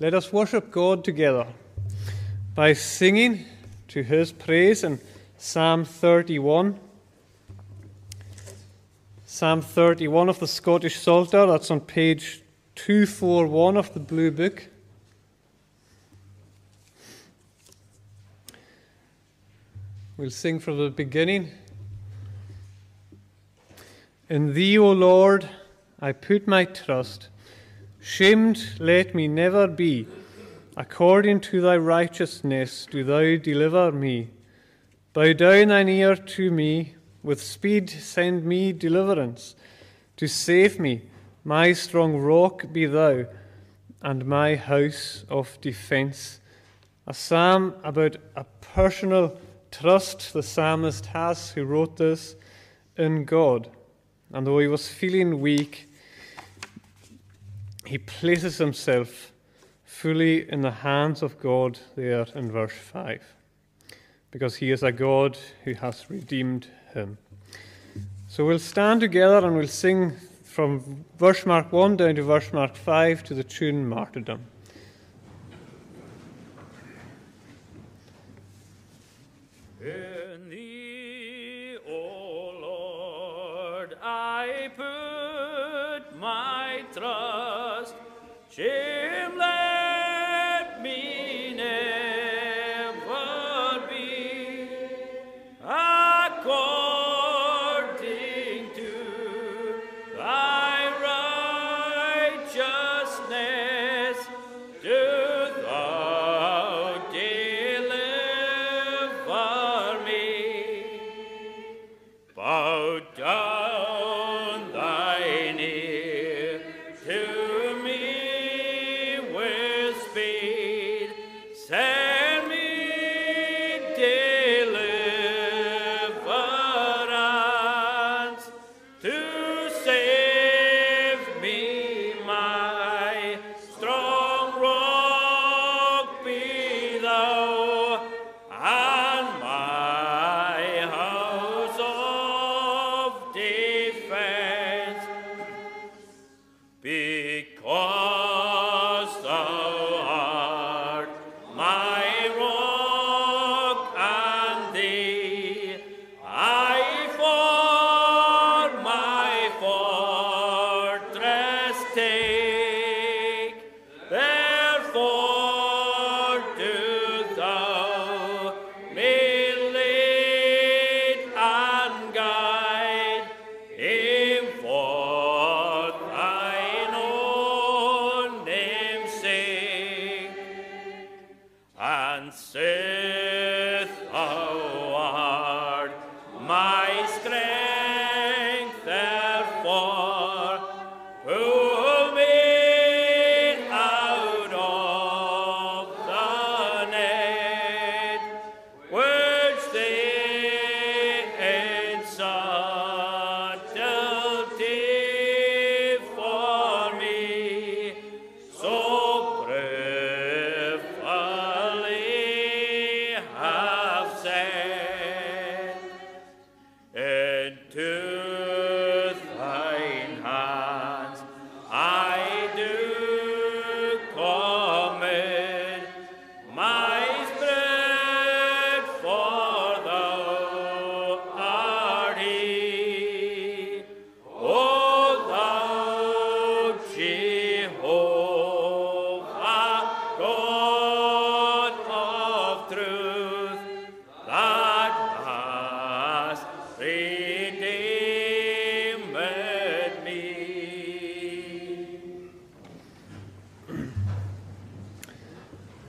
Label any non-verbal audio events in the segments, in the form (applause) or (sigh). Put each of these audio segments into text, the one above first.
let us worship God together by singing to his praise in Psalm 31. Psalm 31 of the Scottish Psalter, that's on page 241 of the Blue Book. We'll sing from the beginning. In thee, O Lord, I put my trust. Shamed let me never be. According to thy righteousness do thou deliver me. Bow down thine ear to me. With speed send me deliverance. To save me, my strong rock be thou, and my house of defence. A psalm about a personal trust the psalmist has who wrote this in God. And though he was feeling weak, he places himself fully in the hands of God there in verse 5. Because he is a God who has redeemed him. So we'll stand together and we'll sing from verse mark 1 down to verse mark 5 to the tune Martyrdom. In thee, O Lord, I put my trust. Shame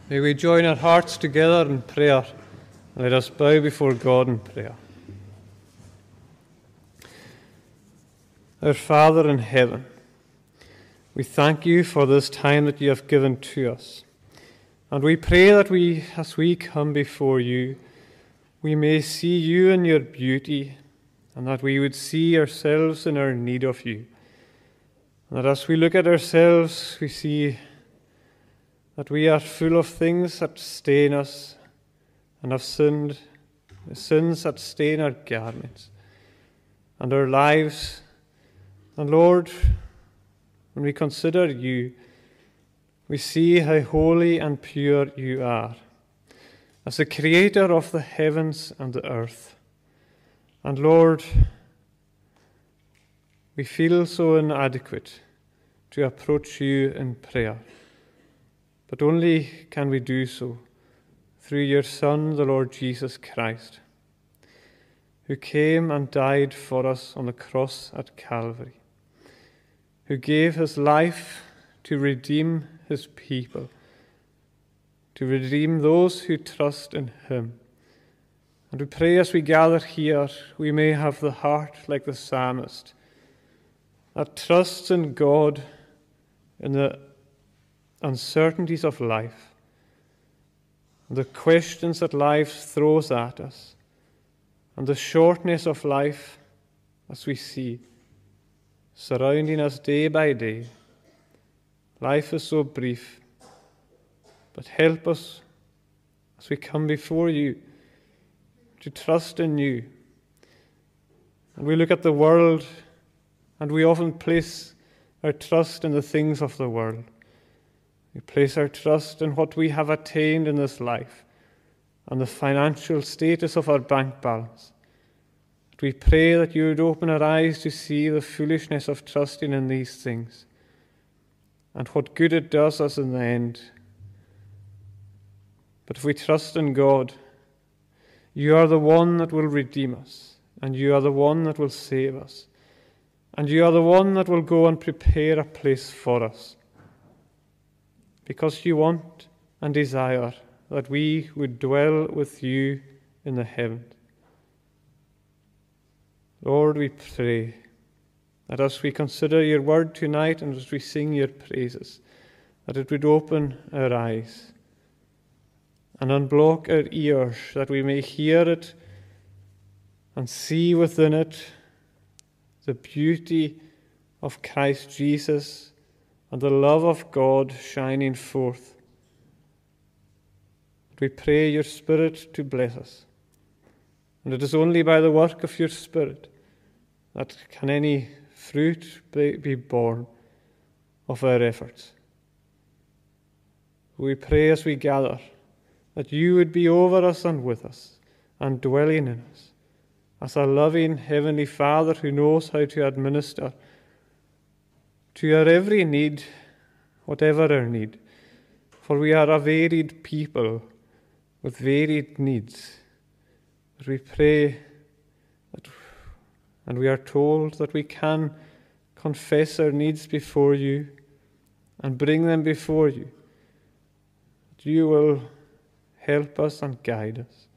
May we join our hearts together in prayer. Let us bow before God in prayer. Our Father in heaven, we thank you for this time that you have given to us. And we pray that we, as we come before you, we may see you in your beauty, and that we would see ourselves in our need of you. And that as we look at ourselves, we see that we are full of things that stain us and have sinned, the sins that stain our garments and our lives. And Lord, when we consider you, we see how holy and pure you are, as the creator of the heavens and the earth. And Lord, we feel so inadequate to approach you in prayer, but only can we do so through your Son, the Lord Jesus Christ, who came and died for us on the cross at Calvary, who gave his life to redeem his people, to redeem those who trust in him. And we pray as we gather here, we may have the heart like the psalmist that trusts in God in the uncertainties of life, the questions that life throws at us, and the shortness of life as we see surrounding us day by day. Life is so brief, but help us as we come before you to trust in you. And we look at the world and we often place our trust in the things of the world. We place our trust in what we have attained in this life and the financial status of our bank balance. But we pray that you would open our eyes to see the foolishness of trusting in these things and what good it does us in the end. But if we trust in God, you are the one that will redeem us, and you are the one that will save us, and you are the one that will go and prepare a place for us. Because you want and desire that we would dwell with you in the heavens. Lord, we pray that as we consider your word tonight and as we sing your praises, that it would open our eyes and unblock our ears that we may hear it and see within it the beauty of Christ Jesus and the love of God shining forth. We pray your Spirit to bless us. And it is only by the work of your Spirit that can any fruit be born of our efforts. We pray as we gather that you would be over us and with us and dwelling in us as a loving Heavenly Father who knows how to administer to our every need, whatever our need. For we are a varied people with varied needs. We pray that and we are told that we can confess our needs before you and bring them before you. That you will help us and guide us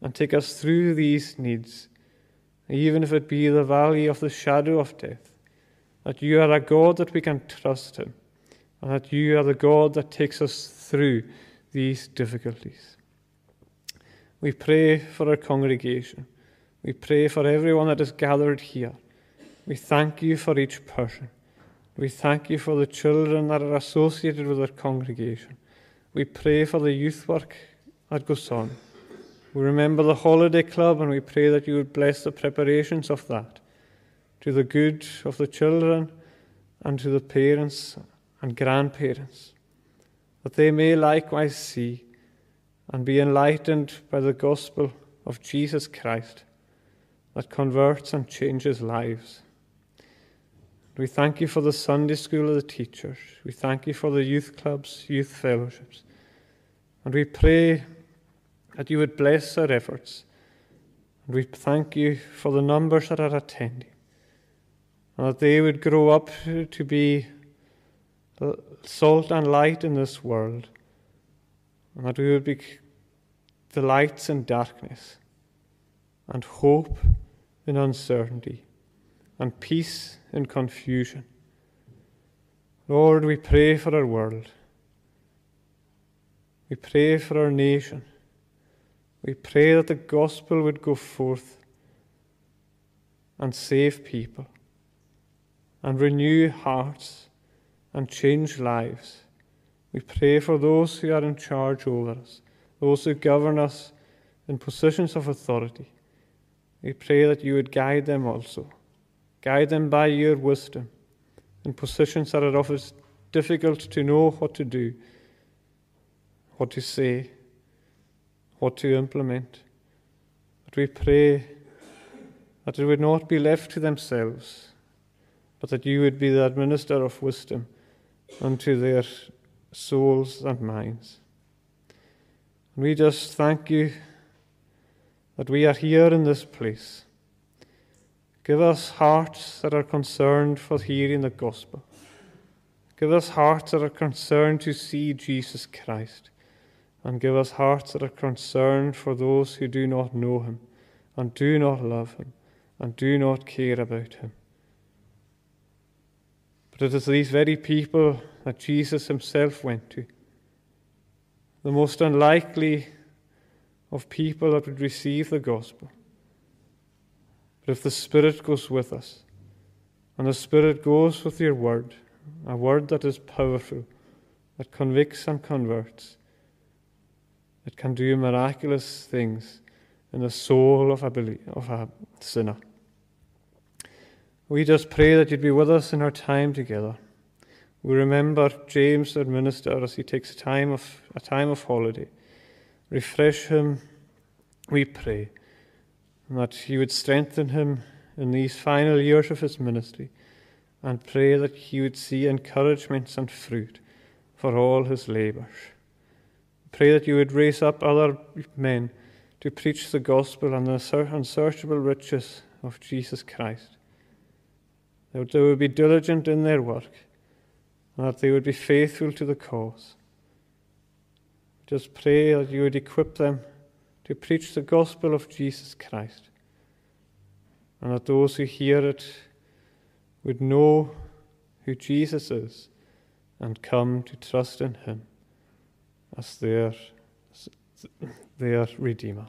and take us through these needs, even if it be the valley of the shadow of death. That you are a God that we can trust in, and that you are the God that takes us through these difficulties. We pray for our congregation. We pray for everyone that is gathered here. We thank you for each person. We thank you for the children that are associated with our congregation. We pray for the youth work that goes on. We remember the holiday club and we pray that you would bless the preparations of that to the good of the children and to the parents and grandparents, that they may likewise see and be enlightened by the gospel of Jesus Christ that converts and changes lives. We thank you for the Sunday school of the teachers. We thank you for the youth clubs, youth fellowships. And we pray that you would bless our efforts. And we thank you for the numbers that are attending. That they would grow up to be salt and light in this world. And that we would be the lights in darkness and hope in uncertainty and peace in confusion. Lord, we pray for our world. We pray for our nation. We pray that the gospel would go forth and save people and renew hearts and change lives. We pray for those who are in charge over us, those who govern us in positions of authority. We pray that you would guide them also. Guide them by your wisdom in positions that are of difficult to know what to do, what to say, what to implement. But we pray that it would not be left to themselves, but that you would be the administrator of wisdom unto their souls and minds. And we just thank you that we are here in this place. Give us hearts that are concerned for hearing the gospel. Give us hearts that are concerned to see Jesus Christ. And give us hearts that are concerned for those who do not know him, and do not love him, and do not care about him. But it is these very people that Jesus himself went to. The most unlikely of people that would receive the gospel. But if the Spirit goes with us, and the Spirit goes with your word, a word that is powerful, that convicts and converts, it can do miraculous things in the soul of a, of a sinner. We just pray that you'd be with us in our time together. We remember James, our minister, as he takes a time of, a time of holiday. Refresh him, we pray, and that you would strengthen him in these final years of his ministry, and pray that he would see encouragements and fruit for all his labours. Pray that you would raise up other men to preach the gospel and the unsearchable riches of Jesus Christ. That they would be diligent in their work, and that they would be faithful to the cause. Just pray that you would equip them to preach the gospel of Jesus Christ, and that those who hear it would know who Jesus is and come to trust in him as their, their Redeemer.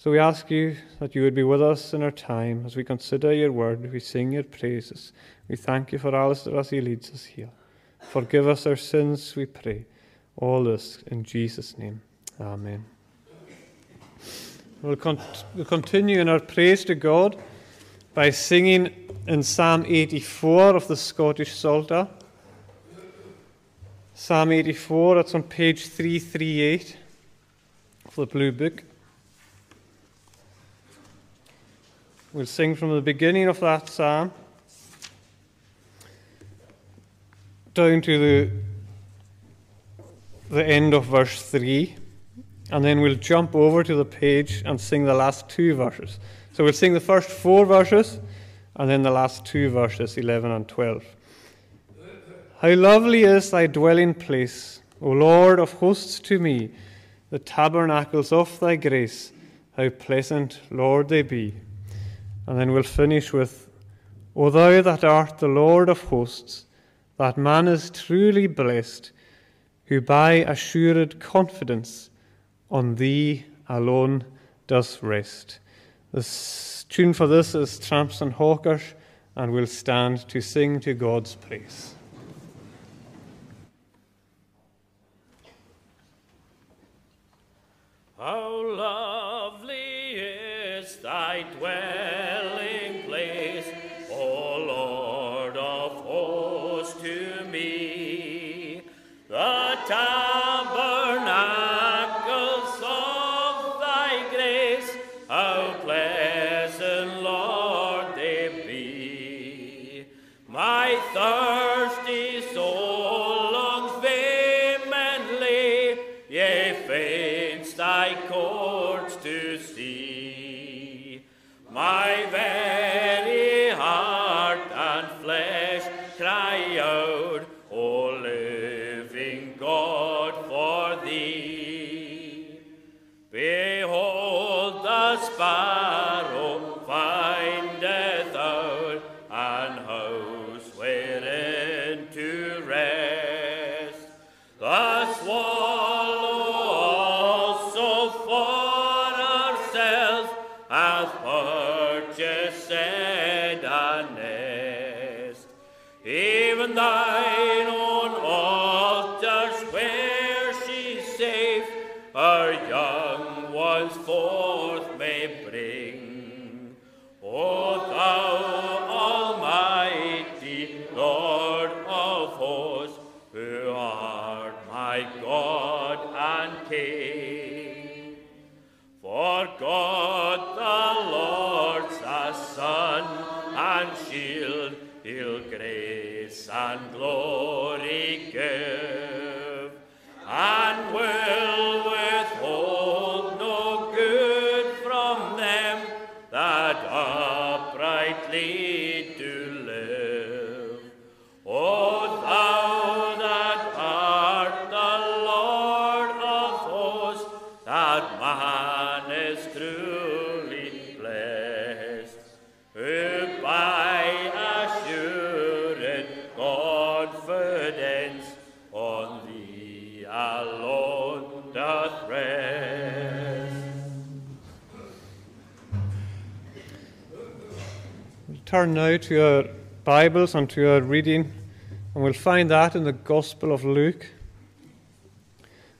So we ask you that you would be with us in our time as we consider your word, we sing your praises. We thank you for Alistair as he leads us here. Forgive us our sins, we pray. All this in Jesus' name. Amen. We'll, con- we'll continue in our praise to God by singing in Psalm 84 of the Scottish Psalter. Psalm 84, that's on page 338 of the Blue Book. We'll sing from the beginning of that psalm down to the the end of verse 3, and then we'll jump over to the page and sing the last two verses. So we'll sing the first four verses, and then the last two verses, 11 and 12. How lovely is thy dwelling place, O Lord of hosts, to me, the tabernacles of thy grace. How pleasant, Lord, they be. And then we'll finish with, O thou that art the Lord of hosts, that man is truly blessed who by assured confidence on thee alone does rest. The tune for this is Tramps and Hawkers, and we'll stand to sing to God's praise. How lovely is thy dwelling place, O Lord of hosts, to me. The tabernacles the turn now to your Bibles and to our reading, and we'll find that in the Gospel of Luke.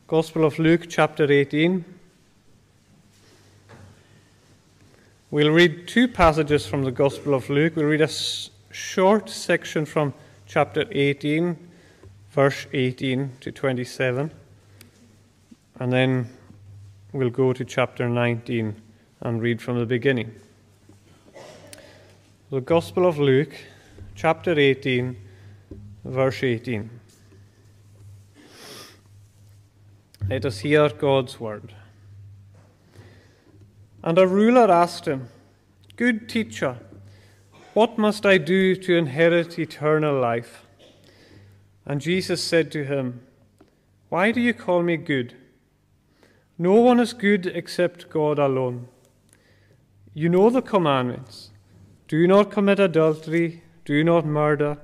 Gospel of Luke, chapter 18. We'll read two passages from the Gospel of Luke. We'll read a short section from chapter 18, verse 18 to 27, and then we'll go to chapter 19 and read from the beginning. The Gospel of Luke, chapter 18, verse 18. Let us hear God's word. And a ruler asked him, Good teacher, what must I do to inherit eternal life? And Jesus said to him, Why do you call me good? No one is good except God alone. You know the commandments do not commit adultery, do not murder,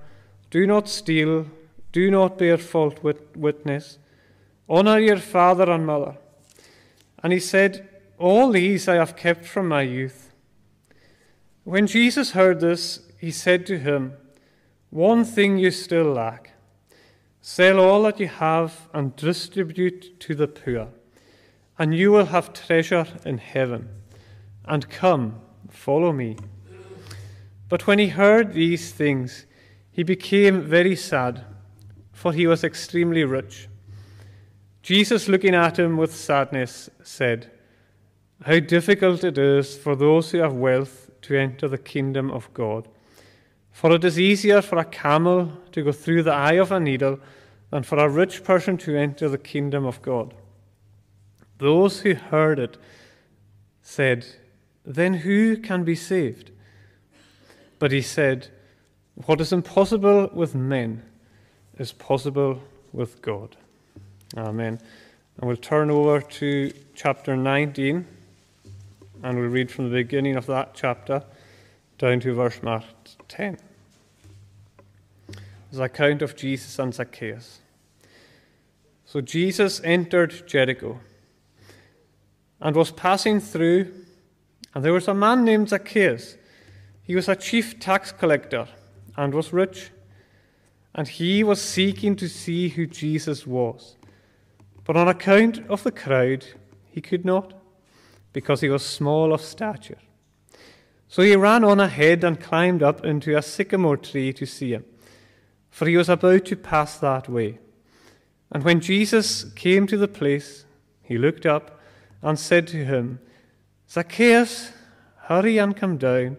do not steal, do not bear false wit- witness, honor your father and mother. And he said, All these I have kept from my youth. When Jesus heard this, he said to him, One thing you still lack. Sell all that you have and distribute to the poor, and you will have treasure in heaven. And come, follow me. But when he heard these things, he became very sad, for he was extremely rich. Jesus, looking at him with sadness, said, How difficult it is for those who have wealth to enter the kingdom of God. For it is easier for a camel to go through the eye of a needle than for a rich person to enter the kingdom of God. Those who heard it said, Then who can be saved? But he said, What is impossible with men is possible with God. Amen. And we'll turn over to chapter 19 and we'll read from the beginning of that chapter down to verse mark 10. The account of Jesus and Zacchaeus. So Jesus entered Jericho and was passing through, and there was a man named Zacchaeus. He was a chief tax collector and was rich, and he was seeking to see who Jesus was. But on account of the crowd, he could not, because he was small of stature. So he ran on ahead and climbed up into a sycamore tree to see him, for he was about to pass that way. And when Jesus came to the place, he looked up and said to him, Zacchaeus, hurry and come down,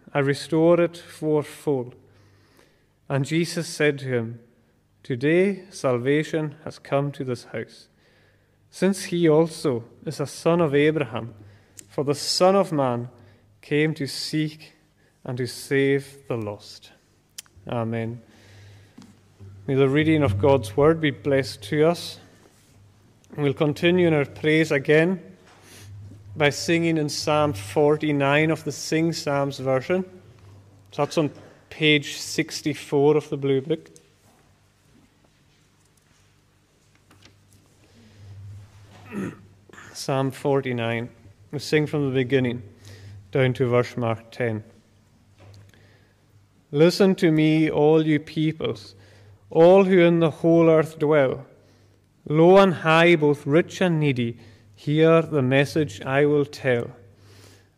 I restore it fourfold. And Jesus said to him, Today salvation has come to this house, since he also is a son of Abraham, for the Son of Man came to seek and to save the lost. Amen. May the reading of God's word be blessed to us. We'll continue in our praise again by singing in Psalm 49 of the Sing Psalms version. So that's on page 64 of the Blue Book. (clears throat) Psalm 49. We sing from the beginning down to verse mark 10. Listen to me, all you peoples, all who in the whole earth dwell, low and high, both rich and needy hear the message I will tell.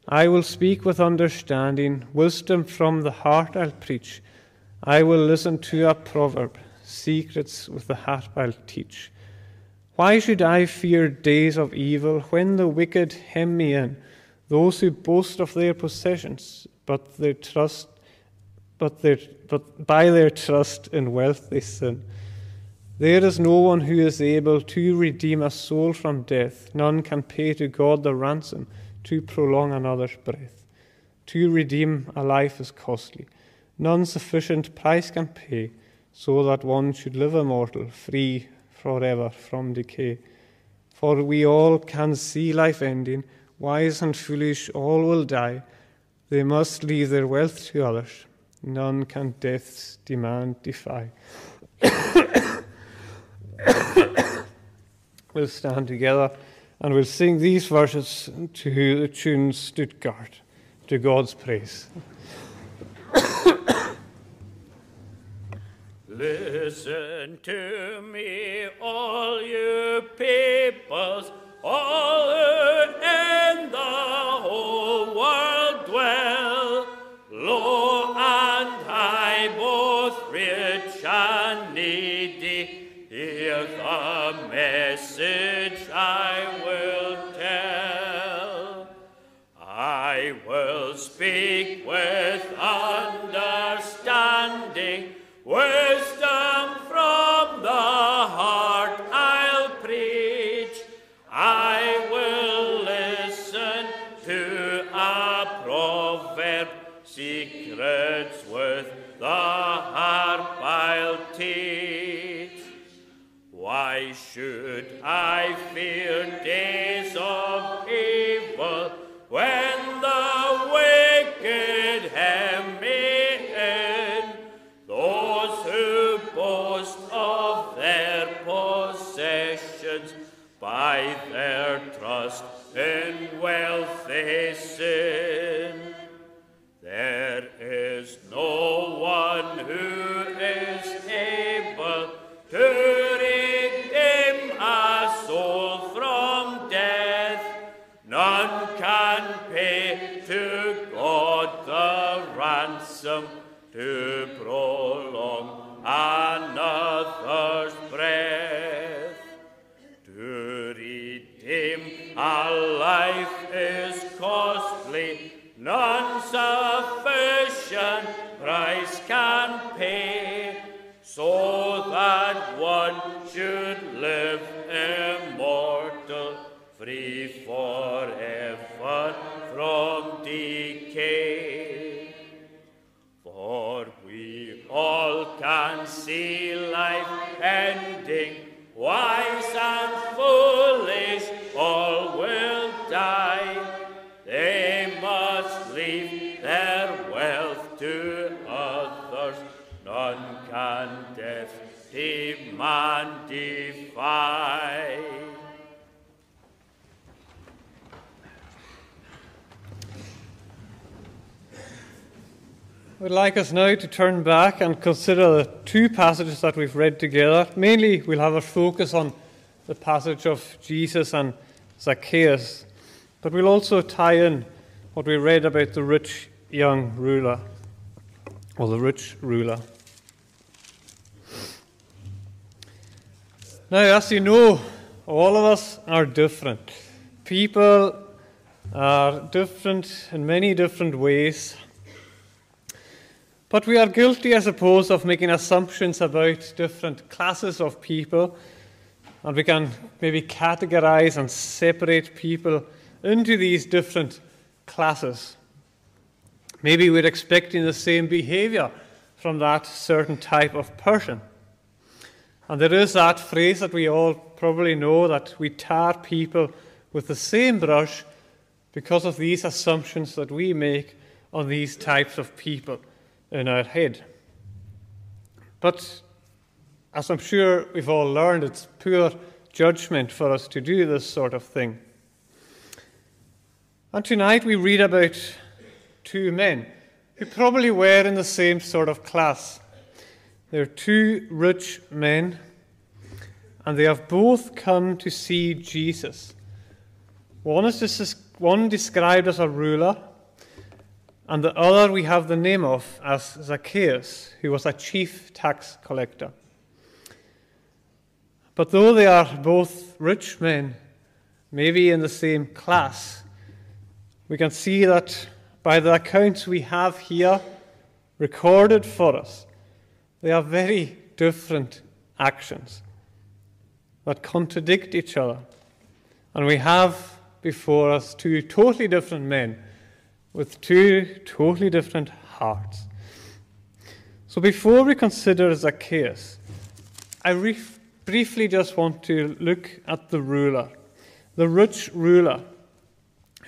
I will speak with understanding, wisdom from the heart I'll preach. I will listen to a proverb, secrets with the heart I'll teach. Why should I fear days of evil when the wicked hem me in, those who boast of their possessions, but their trust but, their, but by their trust in wealth they sin. There is no one who is able to redeem a soul from death. None can pay to God the ransom to prolong another's breath. To redeem a life is costly. None sufficient price can pay, so that one should live immortal, free forever from decay. For we all can see life ending, wise and foolish, all will die. They must leave their wealth to others none can death's demand defy. (coughs) (coughs) we'll stand together and we'll sing these verses to the tune Stuttgart, to God's praise. (coughs) Listen to me, all you peoples, all who should I fear days like us now to turn back and consider the two passages that we've read together. Mainly, we'll have a focus on the passage of Jesus and Zacchaeus, but we'll also tie in what we read about the rich young ruler, or the rich ruler. Now, as you know, all of us are different. People are different in many different ways. But we are guilty, I suppose, of making assumptions about different classes of people. And we can maybe categorize and separate people into these different classes. Maybe we're expecting the same behavior from that certain type of person. And there is that phrase that we all probably know that we tar people with the same brush because of these assumptions that we make on these types of people in our head. But as I'm sure we've all learned, it's poor judgment for us to do this sort of thing. And tonight we read about two men who probably were in the same sort of class. They're two rich men, and they have both come to see Jesus. One is one described as a ruler, and the other we have the name of as Zacchaeus, who was a chief tax collector. But though they are both rich men, maybe in the same class, we can see that by the accounts we have here recorded for us, they are very different actions that contradict each other. And we have before us two totally different men with two totally different hearts. So before we consider Zacchaeus, I re- briefly just want to look at the ruler, the rich ruler,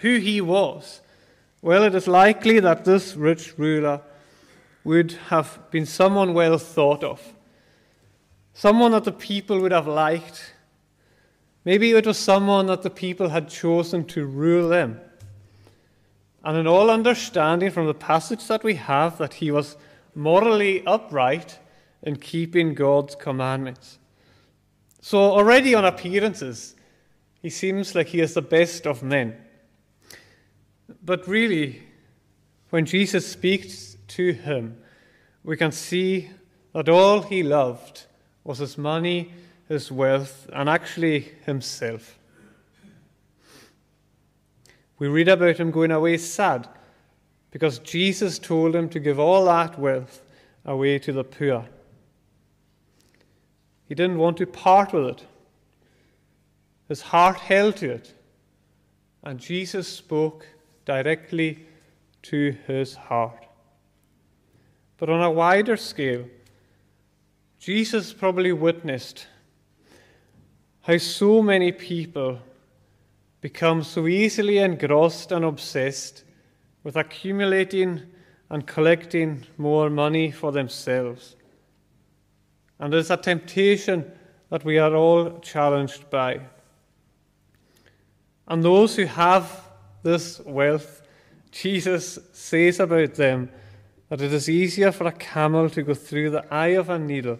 who he was. Well, it is likely that this rich ruler would have been someone well thought of, someone that the people would have liked. Maybe it was someone that the people had chosen to rule them. And in all understanding from the passage that we have, that he was morally upright in keeping God's commandments. So, already on appearances, he seems like he is the best of men. But really, when Jesus speaks to him, we can see that all he loved was his money, his wealth, and actually himself. We read about him going away sad because Jesus told him to give all that wealth away to the poor. He didn't want to part with it. His heart held to it. And Jesus spoke directly to his heart. But on a wider scale, Jesus probably witnessed how so many people become so easily engrossed and obsessed with accumulating and collecting more money for themselves. And it's a temptation that we are all challenged by. And those who have this wealth, Jesus says about them that it is easier for a camel to go through the eye of a needle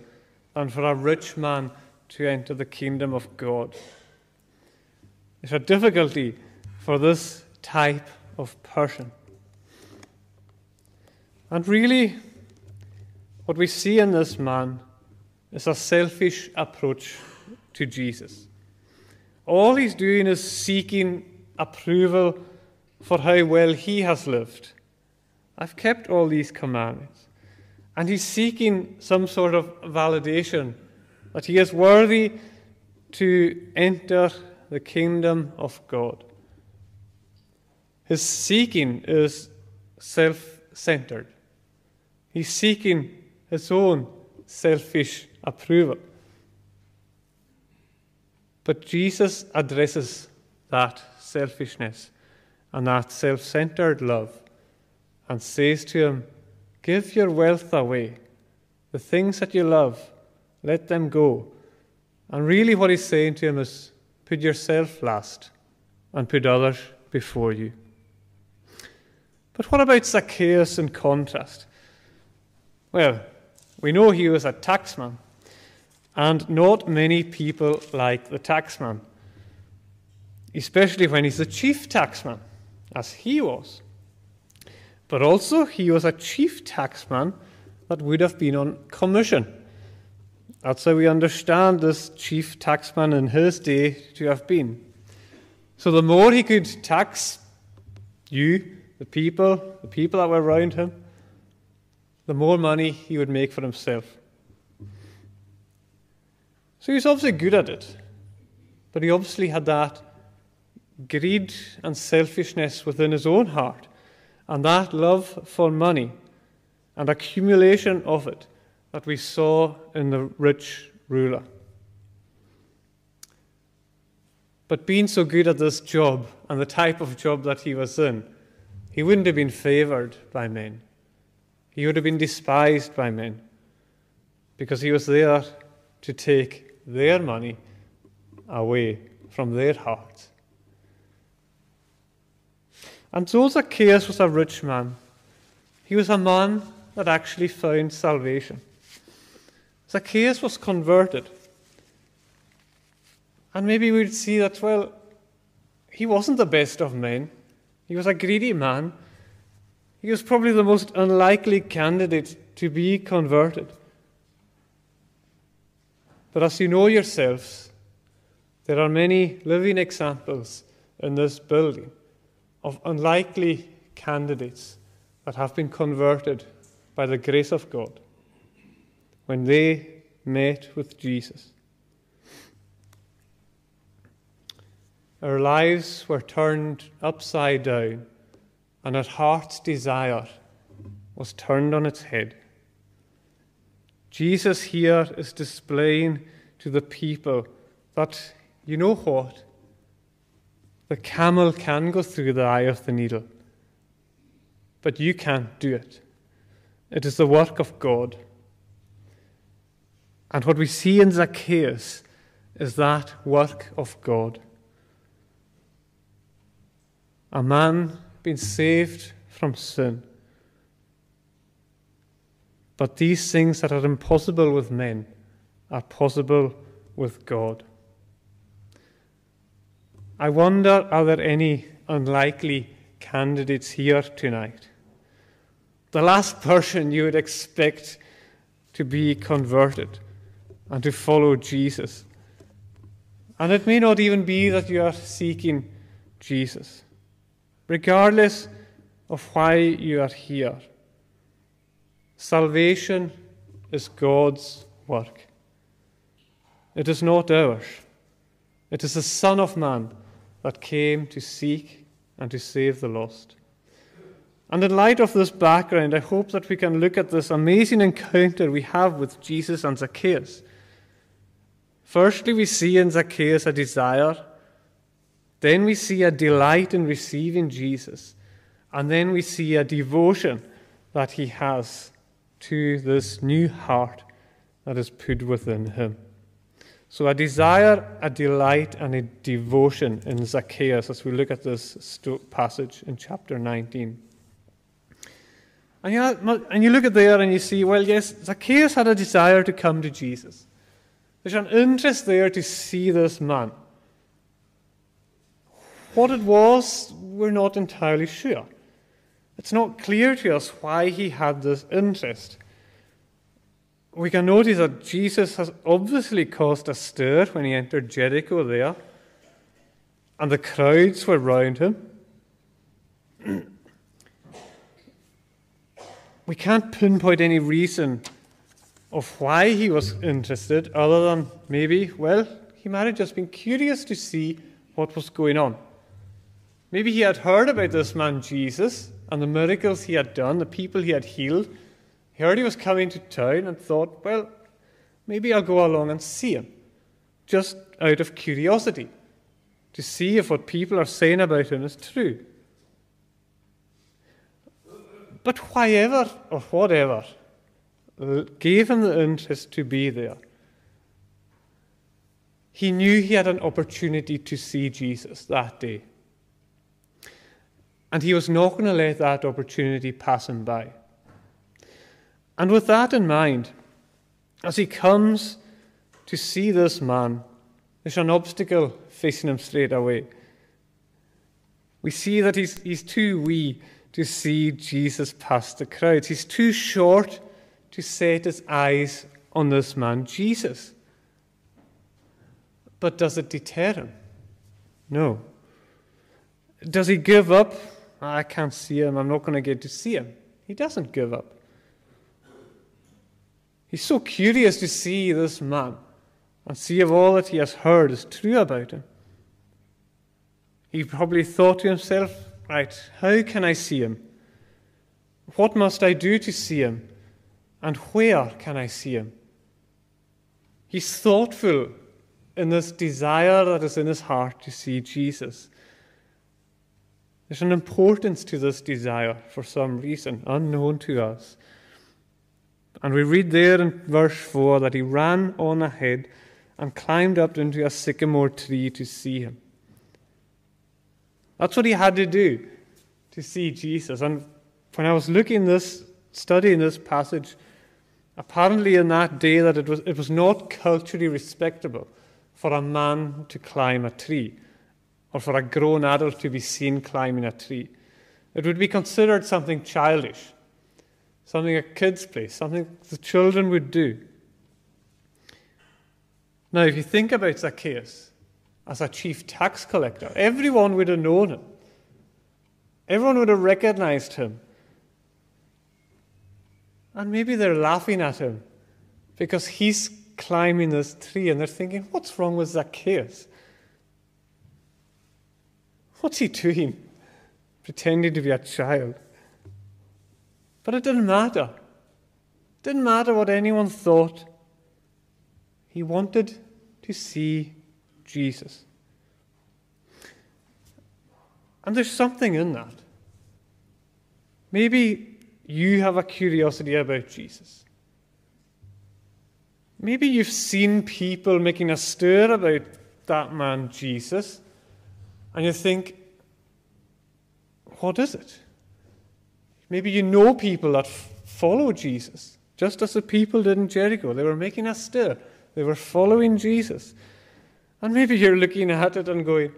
than for a rich man to enter the kingdom of God. It's a difficulty for this type of person. And really, what we see in this man is a selfish approach to Jesus. All he's doing is seeking approval for how well he has lived. I've kept all these commandments. And he's seeking some sort of validation that he is worthy to enter the kingdom of God. His seeking is self centered, he's seeking his own selfish approval. But Jesus addresses that selfishness and that self centered love and says to him, Give your wealth away. The things that you love, let them go. And really, what he's saying to him is, Put yourself last and put others before you. But what about Zacchaeus in contrast? Well, we know he was a taxman, and not many people like the taxman, especially when he's the chief taxman, as he was. But also, he was a chief taxman that would have been on commission. That's how we understand this chief taxman in his day to have been. So the more he could tax you, the people, the people that were around him, the more money he would make for himself. So he was obviously good at it, but he obviously had that greed and selfishness within his own heart, and that love for money and accumulation of it that we saw in the rich ruler. But being so good at this job and the type of job that he was in, he wouldn't have been favored by men. He would have been despised by men because he was there to take their money away from their hearts. And so Zacchaeus was a rich man. He was a man that actually found salvation. Zacchaeus was converted. And maybe we'd see that, well, he wasn't the best of men. He was a greedy man. He was probably the most unlikely candidate to be converted. But as you know yourselves, there are many living examples in this building of unlikely candidates that have been converted by the grace of God when they met with Jesus. Our lives were turned upside down, and our heart's desire was turned on its head. Jesus here is displaying to the people that, you know what? The camel can go through the eye of the needle, but you can't do it. It is the work of God. And what we see in Zacchaeus is that work of God. A man being saved from sin. But these things that are impossible with men are possible with God. I wonder are there any unlikely candidates here tonight? The last person you would expect to be converted and to follow Jesus. And it may not even be that you are seeking Jesus. Regardless of why you are here, salvation is God's work. It is not ours. It is the Son of Man that came to seek and to save the lost. And in light of this background, I hope that we can look at this amazing encounter we have with Jesus and Zacchaeus. Firstly, we see in Zacchaeus a desire. Then we see a delight in receiving Jesus. And then we see a devotion that he has to this new heart that is put within him. So, a desire, a delight, and a devotion in Zacchaeus as we look at this passage in chapter 19. And you, and you look at there and you see, well, yes, Zacchaeus had a desire to come to Jesus. There's an interest there to see this man. What it was, we're not entirely sure. It's not clear to us why he had this interest. We can notice that Jesus has obviously caused a stir when he entered Jericho there, and the crowds were round him. (clears throat) we can't pinpoint any reason of why he was interested, other than maybe, well, he might have just been curious to see what was going on. Maybe he had heard about this man Jesus and the miracles he had done, the people he had healed. He heard he was coming to town and thought, well, maybe I'll go along and see him, just out of curiosity, to see if what people are saying about him is true. But whyever or whatever Uh, gave him the interest to be there. He knew he had an opportunity to see Jesus that day. And he was not going to let that opportunity pass him by. And with that in mind, as he comes to see this man, there's an obstacle facing him straight away. We see that he's, he's too wee to see Jesus past the crowds. He's too short to set his eyes on this man, Jesus. But does it deter him? No. Does he give up? I can't see him. I'm not going to get to see him. He doesn't give up. He's so curious to see this man and see if all that he has heard is true about him. He probably thought to himself, right, how can I see him? What must I do to see him? And where can I see him? He's thoughtful in this desire that is in his heart to see Jesus. There's an importance to this desire for some reason, unknown to us. And we read there in verse 4 that he ran on ahead and climbed up into a sycamore tree to see him. That's what he had to do to see Jesus. And when I was looking this, studying this passage, apparently in that day that it was, it was not culturally respectable for a man to climb a tree or for a grown adult to be seen climbing a tree. It would be considered something childish, something a kid's play, something the children would do. Now, if you think about Zacchaeus as a chief tax collector, everyone would have known him. Everyone would have recognized him. And maybe they're laughing at him because he's climbing this tree and they're thinking, what's wrong with Zacchaeus? What's he doing? Pretending to be a child. But it didn't matter. It didn't matter what anyone thought. He wanted to see Jesus. And there's something in that. Maybe you have a curiosity about Jesus. Maybe you've seen people making a stir about that man, Jesus, and you think, what is it? Maybe you know people that f- follow Jesus, just as the people did in Jericho. They were making a stir, they were following Jesus. And maybe you're looking at it and going,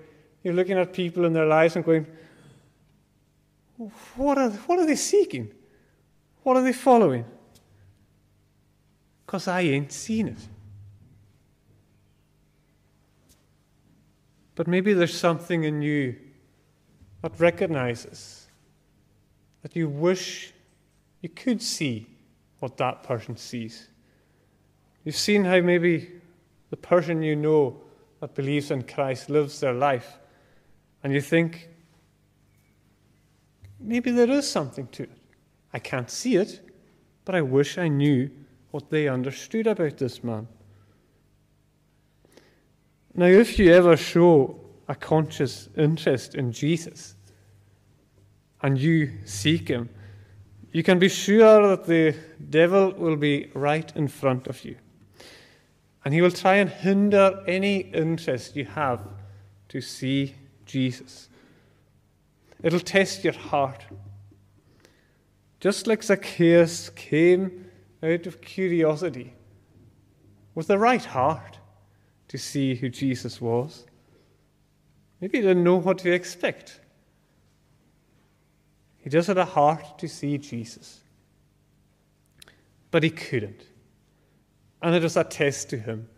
you're looking at people in their lives and going, what are, what are they seeking? What are they following? Because I ain't seen it. But maybe there's something in you that recognizes that you wish you could see what that person sees. You've seen how maybe the person you know that believes in Christ lives their life, and you think, maybe there is something to it. I can't see it, but I wish I knew what they understood about this man. Now, if you ever show a conscious interest in Jesus and you seek him, you can be sure that the devil will be right in front of you. And he will try and hinder any interest you have to see Jesus. It'll test your heart. Just like Zacchaeus came out of curiosity with the right heart to see who Jesus was. Maybe he didn't know what to expect. He just had a heart to see Jesus. But he couldn't. And it was a test to him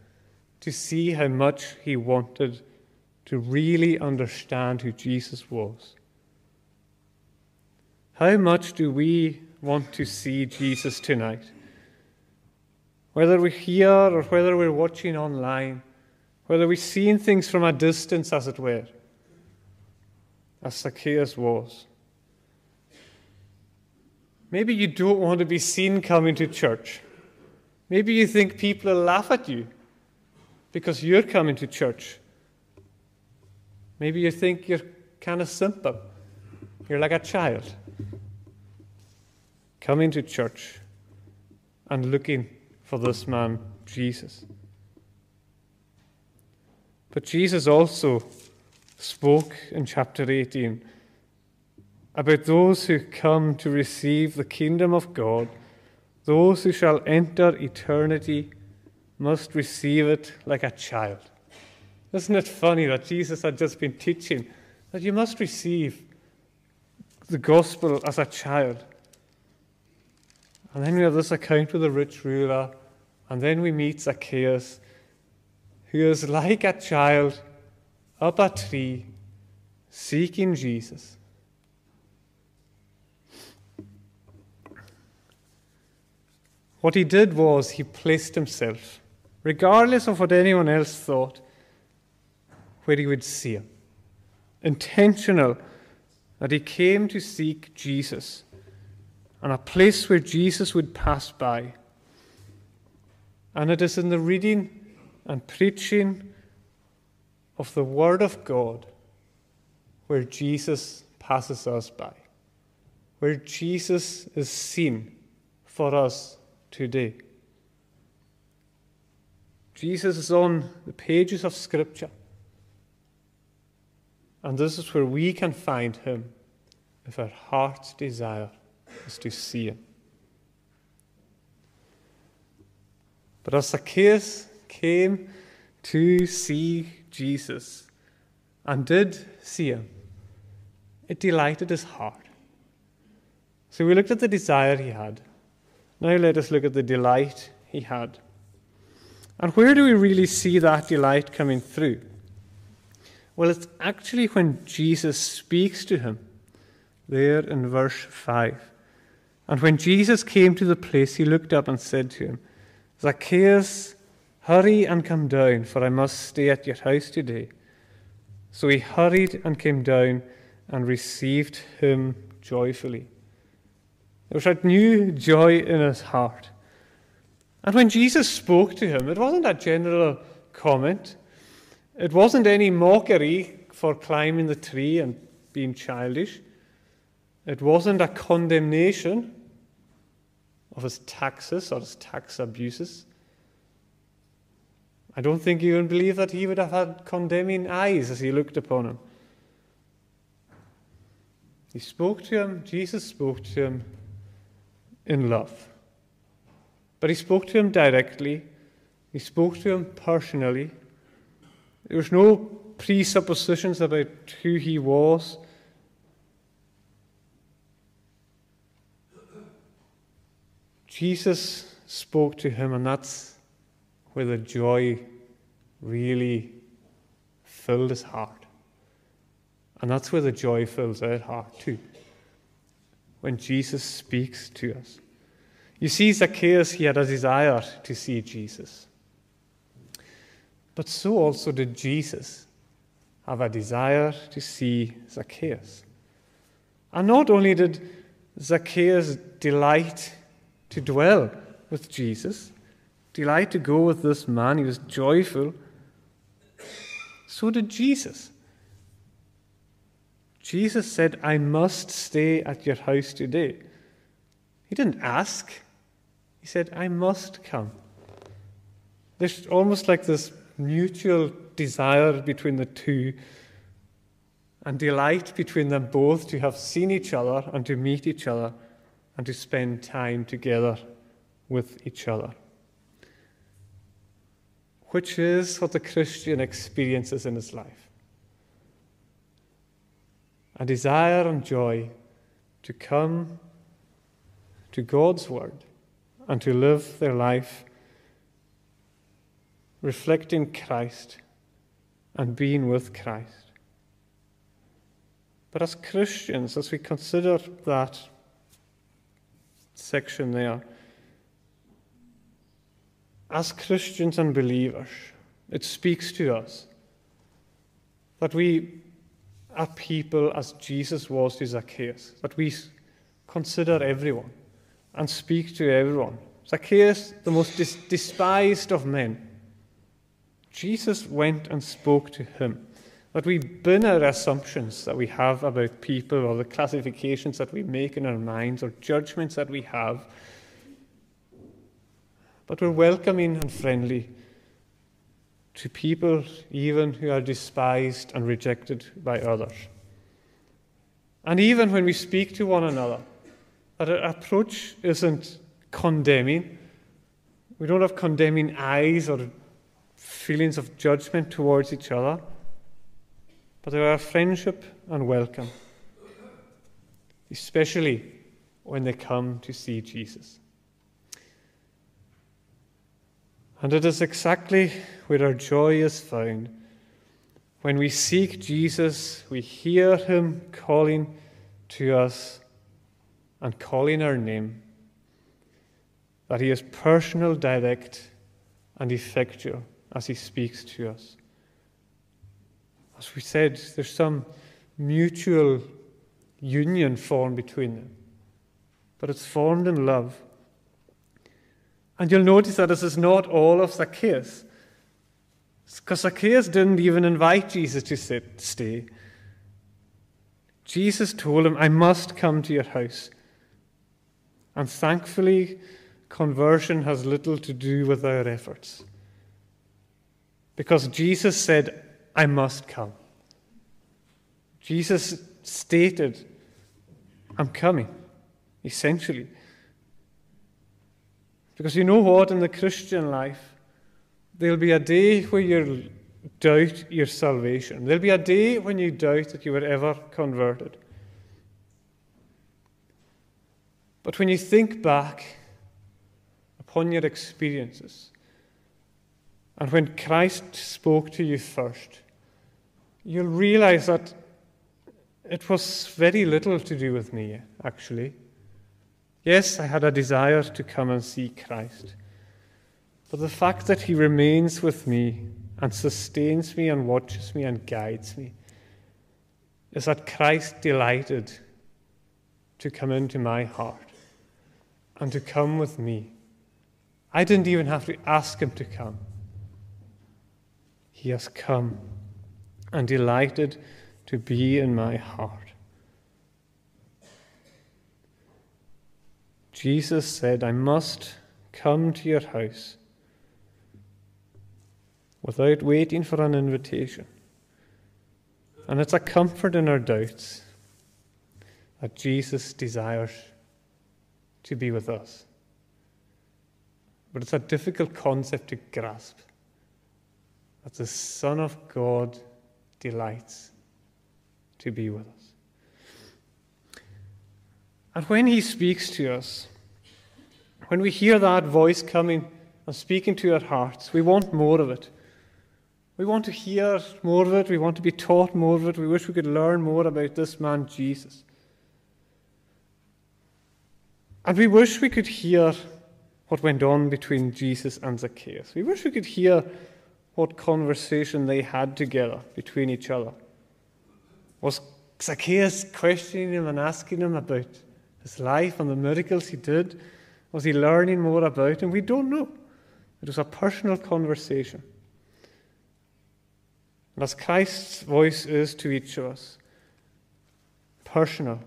to see how much he wanted to really understand who Jesus was. How much do we want to see Jesus tonight? Whether we're here or whether we're watching online, whether we're seeing things from a distance, as it were, as Zacchaeus was. Maybe you don't want to be seen coming to church. Maybe you think people will laugh at you because you're coming to church. Maybe you think you're kind of simple. You're like a child coming to church and looking for this man, Jesus. But Jesus also spoke in chapter 18 about those who come to receive the kingdom of God, those who shall enter eternity must receive it like a child. Isn't it funny that Jesus had just been teaching that you must receive the gospel as a child? And then we have this account with the rich ruler, and then we meet Zacchaeus, who is like a child up a tree seeking Jesus. What he did was he placed himself, regardless of what anyone else thought, where he would see him. Intentional that he came to seek Jesus and a place where Jesus would pass by. And it is in the reading and preaching of the Word of God where Jesus passes us by, where Jesus is seen for us today. Jesus is on the pages of Scripture, and this is where we can find him if our heart's desire is to see him. But as Zacchaeus came to see Jesus and did see him, it delighted his heart. So we looked at the desire he had. Now let us look at the delight he had. And where do we really see that delight coming through? Well, it's actually when Jesus speaks to him, there in verse 5. And when Jesus came to the place, he looked up and said to him, Zacchaeus, hurry and come down, for I must stay at your house today. So he hurried and came down and received him joyfully. There was a new joy in his heart. And when Jesus spoke to him, it wasn't a general comment, it wasn't any mockery for climbing the tree and being childish, it wasn't a condemnation of his taxes or his tax abuses. I don't think you can believe that he would have had condemning eyes as he looked upon him. He spoke to him, Jesus spoke to him in love. But he spoke to him directly, he spoke to him personally. There was no presuppositions about who he was. Jesus spoke to him, and that's where the joy really filled his heart. And that's where the joy fills our heart too, when Jesus speaks to us. You see, Zacchaeus, he had a desire to see Jesus. But so also did Jesus have a desire to see Zacchaeus. And not only did Zacchaeus delight to dwell with Jesus, delight to go with this man, he was joyful, so did Jesus. Jesus said, I must stay at your house today. He didn't ask, he said, I must come. There's almost like this mutual desire between the two and delight between them both to have seen each other and to meet each other and to spend time together with each other. Which is what the Christian experiences in his life a desire and joy to come to God's Word and to live their life reflecting Christ and being with Christ. But as Christians, as we consider that section there, as Christians and believers, it speaks to us that we are people as Jesus was to Zacchaeus, that we consider everyone and speak to everyone. Zacchaeus, the most dis- despised of men, Jesus went and spoke to him. That we bin our assumptions that we have about people or the classifications that we make in our minds or judgments that we have. But we're welcoming and friendly to people even who are despised and rejected by others. And even when we speak to one another, that our approach isn't condemning. We don't have condemning eyes or feelings of judgment towards each other, but there are friendship and welcome, especially when they come to see Jesus. And it is exactly where our joy is found. When we seek Jesus, we hear him calling to us and calling our name, that He is personal, direct, and effectual as He speaks to us. As we said, there's some mutual union formed between them, but it's formed in love. And you'll notice that this is not all of Zacchaeus. Because Zacchaeus didn't even invite Jesus to sit, stay. Jesus told him, I must come to your house. And thankfully, conversion has little to do with our efforts. Because Jesus said, I must come. Jesus stated I'm coming, essentially. Because you know what, in the Christian life, there'll be a day where you doubt your salvation. There'll be a day when you doubt that you were ever converted. But when you think back upon your experiences, and when Christ spoke to you first, you'll realize that it was very little to do with me, actually. Yes, I had a desire to come and see Christ. But the fact that He remains with me and sustains me and watches me and guides me is that Christ delighted to come into my heart and to come with me. I didn't even have to ask Him to come. He has come and delighted to be in my heart. Jesus said, I must come to your house without waiting for an invitation. And it's a comfort in our doubts that Jesus desires to be with us. But it's a difficult concept to grasp that the Son of God delights to be with us. And when He speaks to us, when we hear that voice coming and speaking to our hearts, we want more of it. We want to hear more of it. We want to be taught more of it. We wish we could learn more about this man, Jesus. And we wish we could hear what went on between Jesus and Zacchaeus. We wish we could hear what conversation they had together between each other. Was Zacchaeus questioning him and asking him about his life and the miracles he did? Was he learning more about him? We don't know. It was a personal conversation. And as Christ's voice is to each of us, personal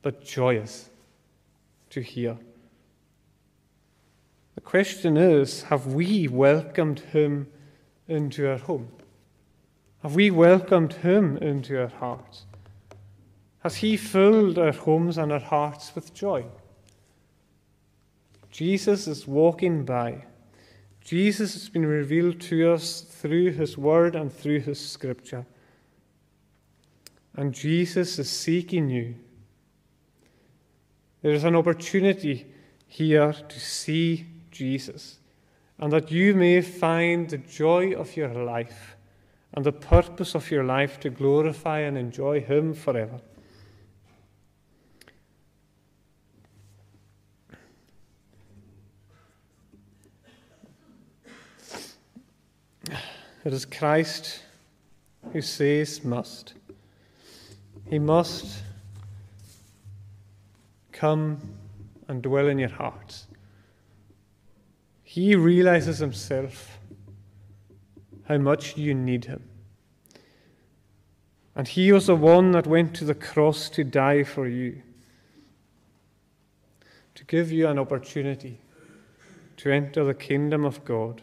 but joyous to hear. The question is have we welcomed him into our home? Have we welcomed him into our hearts? Has he filled our homes and our hearts with joy? Jesus is walking by. Jesus has been revealed to us through his word and through his scripture. And Jesus is seeking you. There is an opportunity here to see Jesus, and that you may find the joy of your life and the purpose of your life to glorify and enjoy Him forever. It is Christ who says must. He must come and dwell in your hearts. He realizes himself how much you need him. And he was the one that went to the cross to die for you, to give you an opportunity to enter the kingdom of God,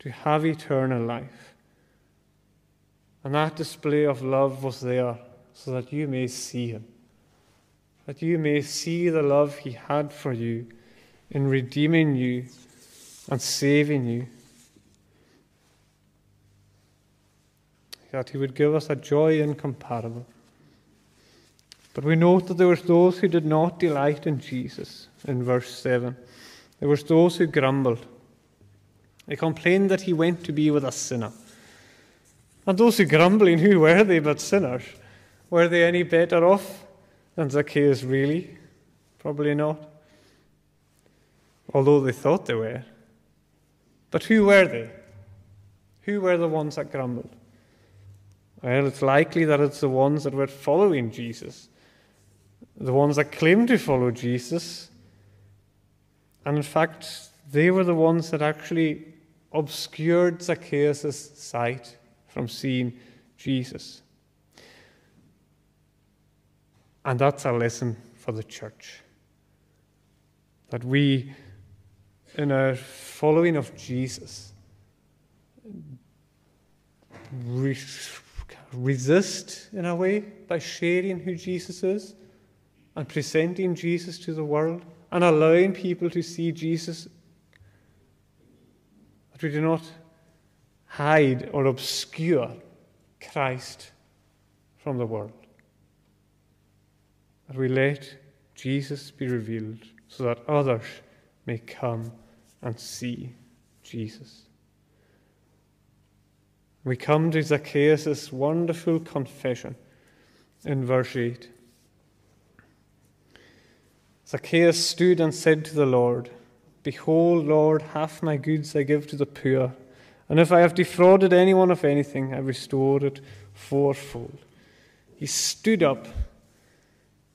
to have eternal life. And that display of love was there so that you may see him, that you may see the love he had for you in redeeming you and saving you. That He would give us a joy incomparable. But we note that there were those who did not delight in Jesus in verse 7. There were those who grumbled. They complained that he went to be with a sinner. And those who grumbling, who were they but sinners? Were they any better off than Zacchaeus, really? Probably not. Although they thought they were. But who were they? Who were the ones that grumbled? Well, it's likely that it's the ones that were following Jesus, the ones that claimed to follow Jesus. And in fact, they were the ones that actually obscured Zacchaeus' sight from seeing Jesus. And that's a lesson for the church. That we in our following of Jesus resist in a way by sharing who Jesus is and presenting Jesus to the world and allowing people to see Jesus. That we do not hide or obscure Christ from the world. That we let Jesus be revealed so that others may come and see Jesus. We come to Zacchaeus' wonderful confession in verse 8. Zacchaeus stood and said to the Lord, Behold, Lord, half my goods I give to the poor, and if I have defrauded anyone of anything, I restore it fourfold. He stood up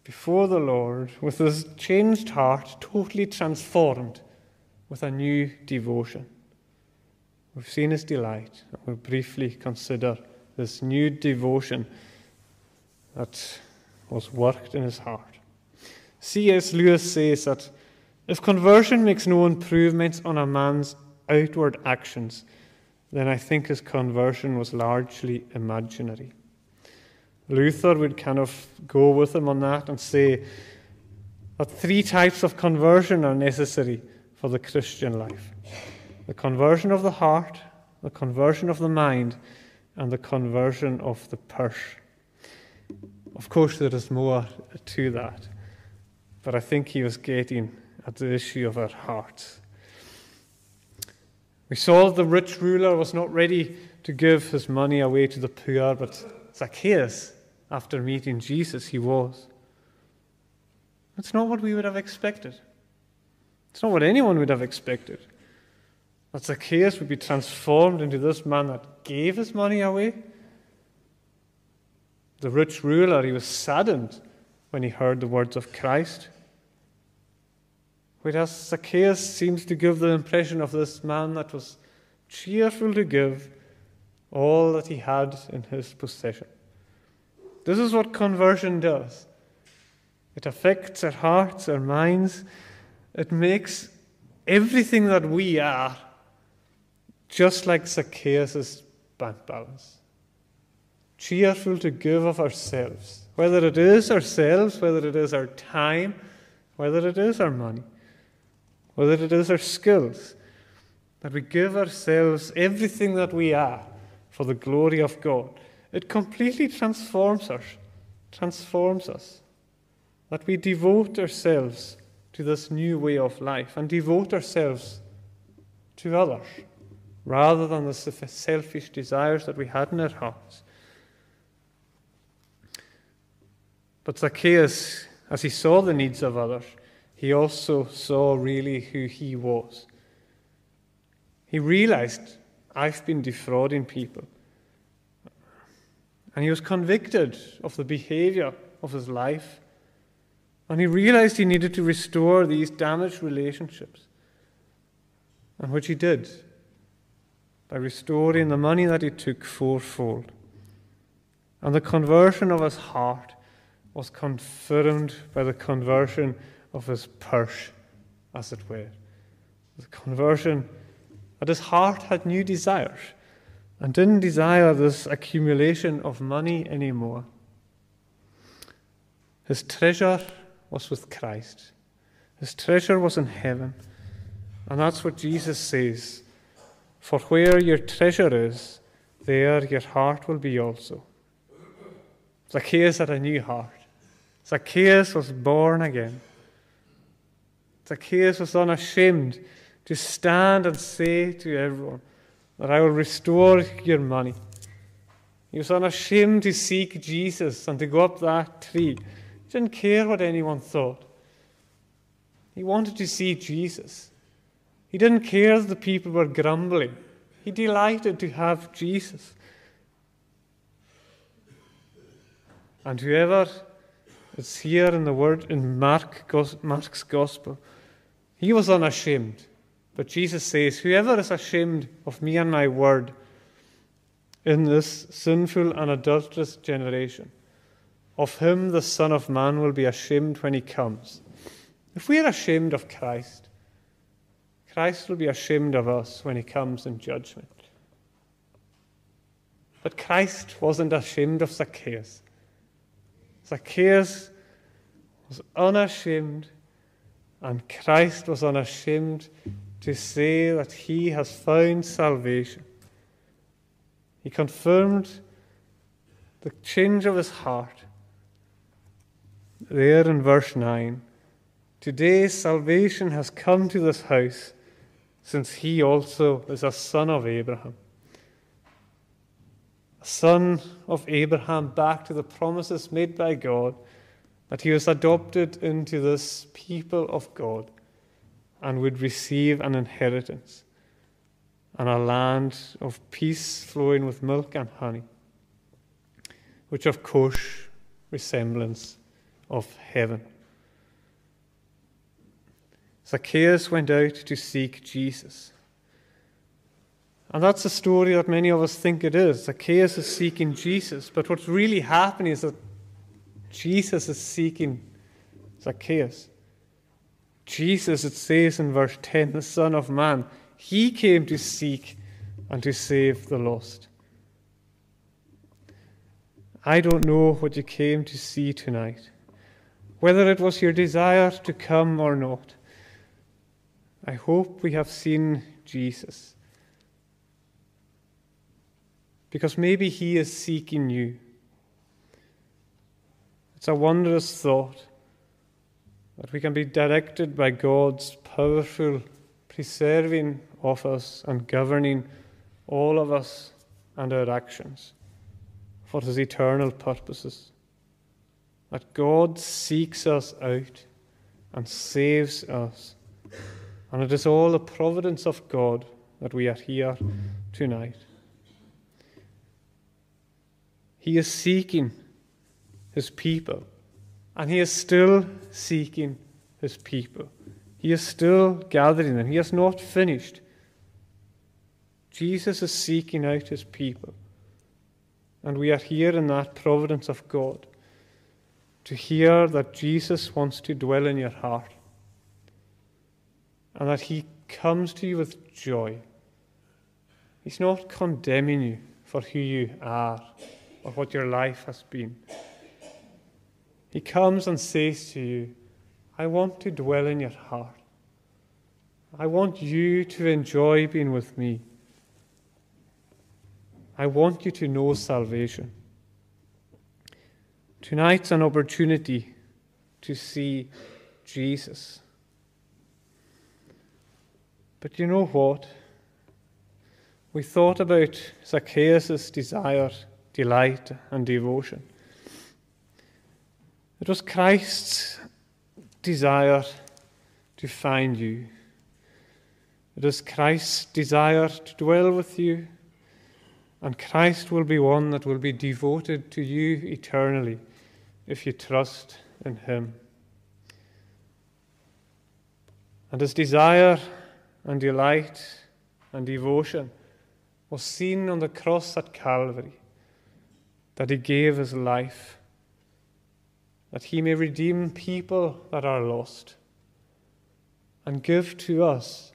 before the Lord with his changed heart totally transformed with a new devotion. We've seen his delight, and we'll briefly consider this new devotion that was worked in his heart. C.S. Lewis says that if conversion makes no improvements on a man's outward actions, then I think his conversion was largely imaginary. Luther would kind of go with him on that and say that three types of conversion are necessary for the Christian life the conversion of the heart, the conversion of the mind, and the conversion of the purse. Of course, there is more to that, but I think he was getting at the issue of our hearts. We saw the rich ruler was not ready to give his money away to the poor, but Zacchaeus, after meeting Jesus, he was. That's not what we would have expected. It's not what anyone would have expected. That Zacchaeus would be transformed into this man that gave his money away. The rich ruler, he was saddened when he heard the words of Christ. Whereas Zacchaeus seems to give the impression of this man that was cheerful to give all that he had in his possession. This is what conversion does it affects our hearts, our minds, it makes everything that we are just like Zacchaeus' bank balance. Cheerful to give of ourselves, whether it is ourselves, whether it is our time, whether it is our money whether it is our skills, that we give ourselves everything that we are for the glory of God. It completely transforms us, transforms us. That we devote ourselves to this new way of life and devote ourselves to others rather than the selfish desires that we had in our hearts. But Zacchaeus, as he saw the needs of others, he also saw really who he was. He realized, I've been defrauding people. And he was convicted of the behavior of his life. And he realized he needed to restore these damaged relationships. And which he did by restoring the money that he took fourfold. And the conversion of his heart was confirmed by the conversion of his purse, as it were. The conversion that his heart had new desires and didn't desire this accumulation of money anymore. His treasure was with Christ. His treasure was in heaven. And that's what Jesus says For where your treasure is, there your heart will be also. Zacchaeus had a new heart. Zacchaeus was born again. Zacchaeus was unashamed to stand and say to everyone that I will restore your money. He was unashamed to seek Jesus and to go up that tree. He didn't care what anyone thought. He wanted to see Jesus. He didn't care that the people were grumbling. He delighted to have Jesus. And whoever is here in the word in Mark, Mark's gospel he was unashamed. But Jesus says, Whoever is ashamed of me and my word in this sinful and adulterous generation, of him the Son of Man will be ashamed when he comes. If we are ashamed of Christ, Christ will be ashamed of us when he comes in judgment. But Christ wasn't ashamed of Zacchaeus. Zacchaeus was unashamed, and Christ was unashamed to say that he has found salvation. He confirmed the change of his heart there in verse 9. Today salvation has come to this house, since he also is a son of Abraham. A son of Abraham back to the promises made by God that he was adopted into this people of God and would receive an inheritance and a land of peace flowing with milk and honey, which of course resemblance of heaven. Zacchaeus went out to seek Jesus. And that's the story that many of us think it is. Zacchaeus is seeking Jesus, but what's really happening is that Jesus is seeking Zacchaeus. Jesus, it says in verse 10, the Son of Man, he came to seek and to save the lost. I don't know what you came to see tonight, whether it was your desire to come or not. I hope we have seen Jesus. Because maybe he is seeking you. It's a wondrous thought that we can be directed by God's powerful preserving of us and governing all of us and our actions for his eternal purposes. That God seeks us out and saves us and it is all the providence of God that we are here tonight. He is seeking his people, and he is still seeking his people. He is still gathering them. He has not finished. Jesus is seeking out his people. And we are here in that providence of God to hear that Jesus wants to dwell in your heart and that He comes to you with joy. He's not condemning you for who you are or what your life has been. He comes and says to you, I want to dwell in your heart. I want you to enjoy being with me. I want you to know salvation. Tonight's an opportunity to see Jesus. But you know what? We thought about Zacchaeus' desire, delight, and devotion. It was Christ's desire to find you. It is Christ's desire to dwell with you, and Christ will be one that will be devoted to you eternally if you trust in Him. And His desire and delight and devotion was seen on the cross at Calvary, that he gave his life, that he may redeem people that are lost, and give to us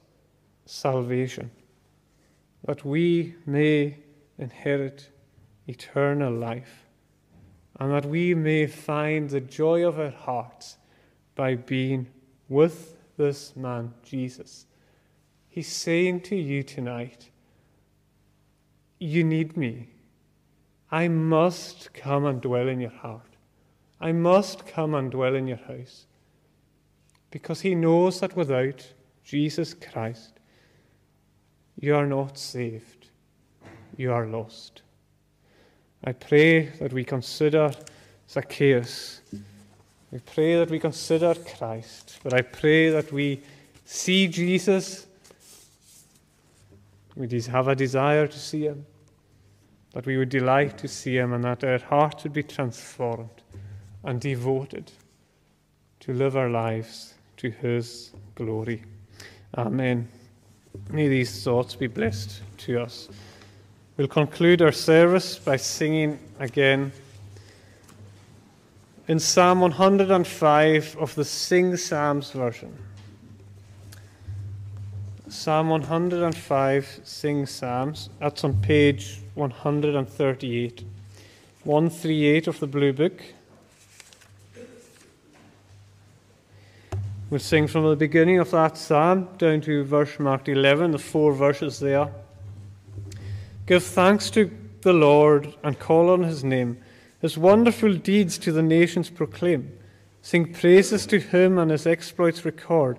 salvation, that we may inherit eternal life, and that we may find the joy of our hearts by being with this man, Jesus He's saying to you tonight, You need me. I must come and dwell in your heart. I must come and dwell in your house. Because he knows that without Jesus Christ, you are not saved. You are lost. I pray that we consider Zacchaeus. I pray that we consider Christ. But I pray that we see Jesus we have a desire to see Him, that we would delight to see Him, and that our hearts would be transformed and devoted to live our lives to His glory. Amen. May these thoughts be blessed to us. We'll conclude our service by singing again in Psalm 105 of the Sing Psalms version. Psalm 105, Sing Psalms. That's on page 138. 138 of the Blue Book. We'll sing from the beginning of that psalm down to verse marked 11, the four verses there. Give thanks to the Lord and call on his name. His wonderful deeds to the nations proclaim. Sing praises to him and his exploits record.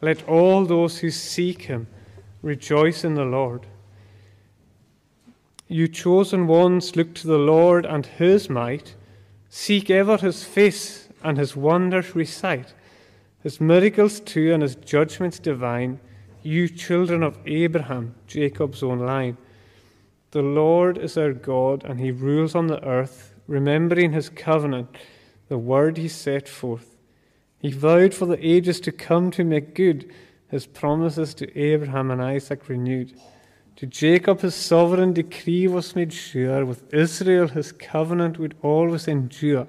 Let all those who seek him rejoice in the Lord. You chosen ones, look to the Lord and his might. Seek ever his face and his wonders recite his miracles too and his judgments divine, you children of Abraham, Jacob's own line. The Lord is our God, and he rules on the earth, remembering his covenant, the word he set forth. He vowed for the ages to come to make good his promises to Abraham and Isaac renewed. To Jacob his sovereign decree was made sure, with Israel his covenant would always endure.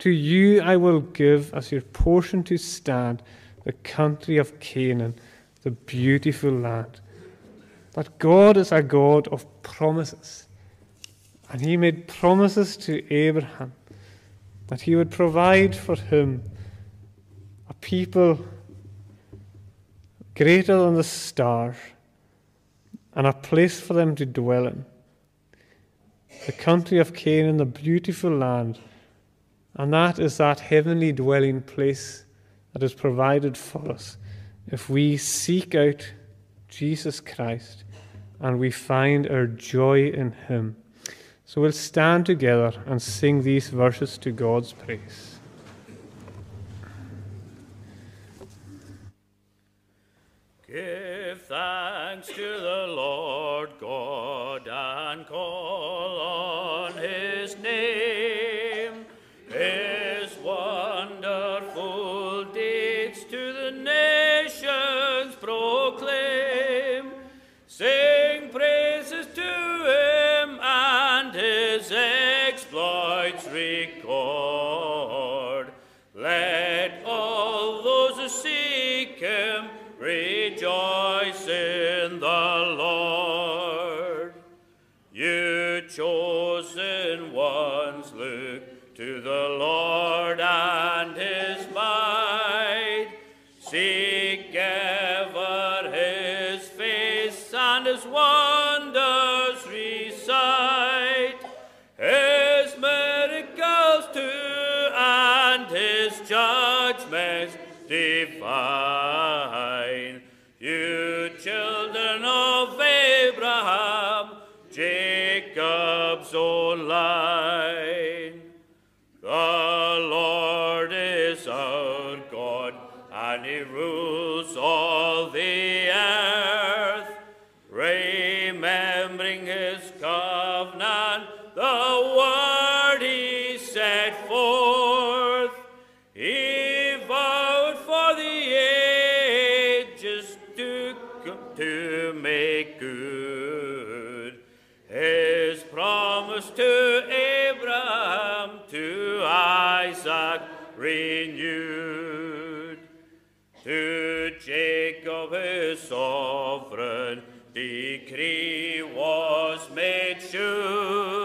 To you I will give as your portion to stand the country of Canaan, the beautiful land. That God is a God of promises. And he made promises to Abraham that he would provide for him a people greater than the stars and a place for them to dwell in. The country of Canaan, the beautiful land and that is that heavenly dwelling place that is provided for us if we seek out Jesus Christ and we find our joy in Him. So we'll stand together and sing these verses to God's praise. Give thanks to the Lord God and call on His name. Lord and his might. Seek ever his face and his wonders recite. His miracles too and his judgments divine. You children of Abraham, Jacob's own line. He vowed for the ages to to make good His promise to Abraham, to Isaac renewed, to Jacob his sovereign decree was made sure.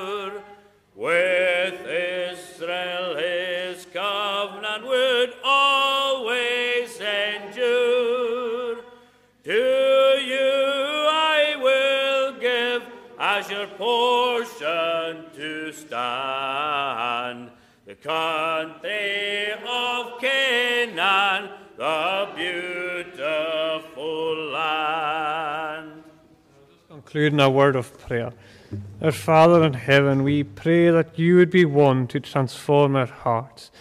Stand the country of Canaan, the beautiful land. Concluding our word of prayer. Our Father in heaven, we pray that you would be one to transform our hearts,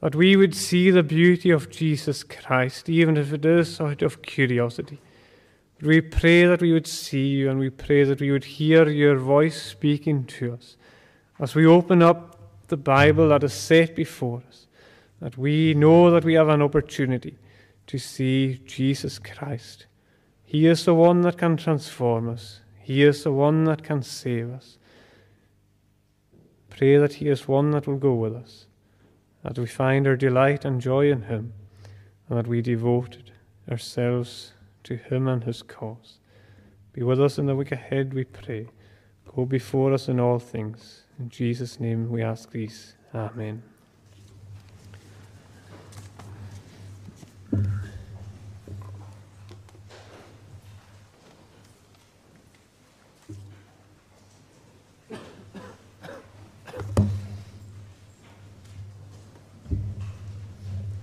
that we would see the beauty of Jesus Christ, even if it is out of curiosity. We pray that we would see you and we pray that we would hear your voice speaking to us as we open up the Bible that is set before us, that we know that we have an opportunity to see Jesus Christ. He is the one that can transform us. He is the one that can save us. Pray that He is one that will go with us, that we find our delight and joy in Him, and that we devote ourselves to Him and His cause. Be with us in the week ahead, we pray. Go before us in all things. In Jesus' name we ask these. Amen.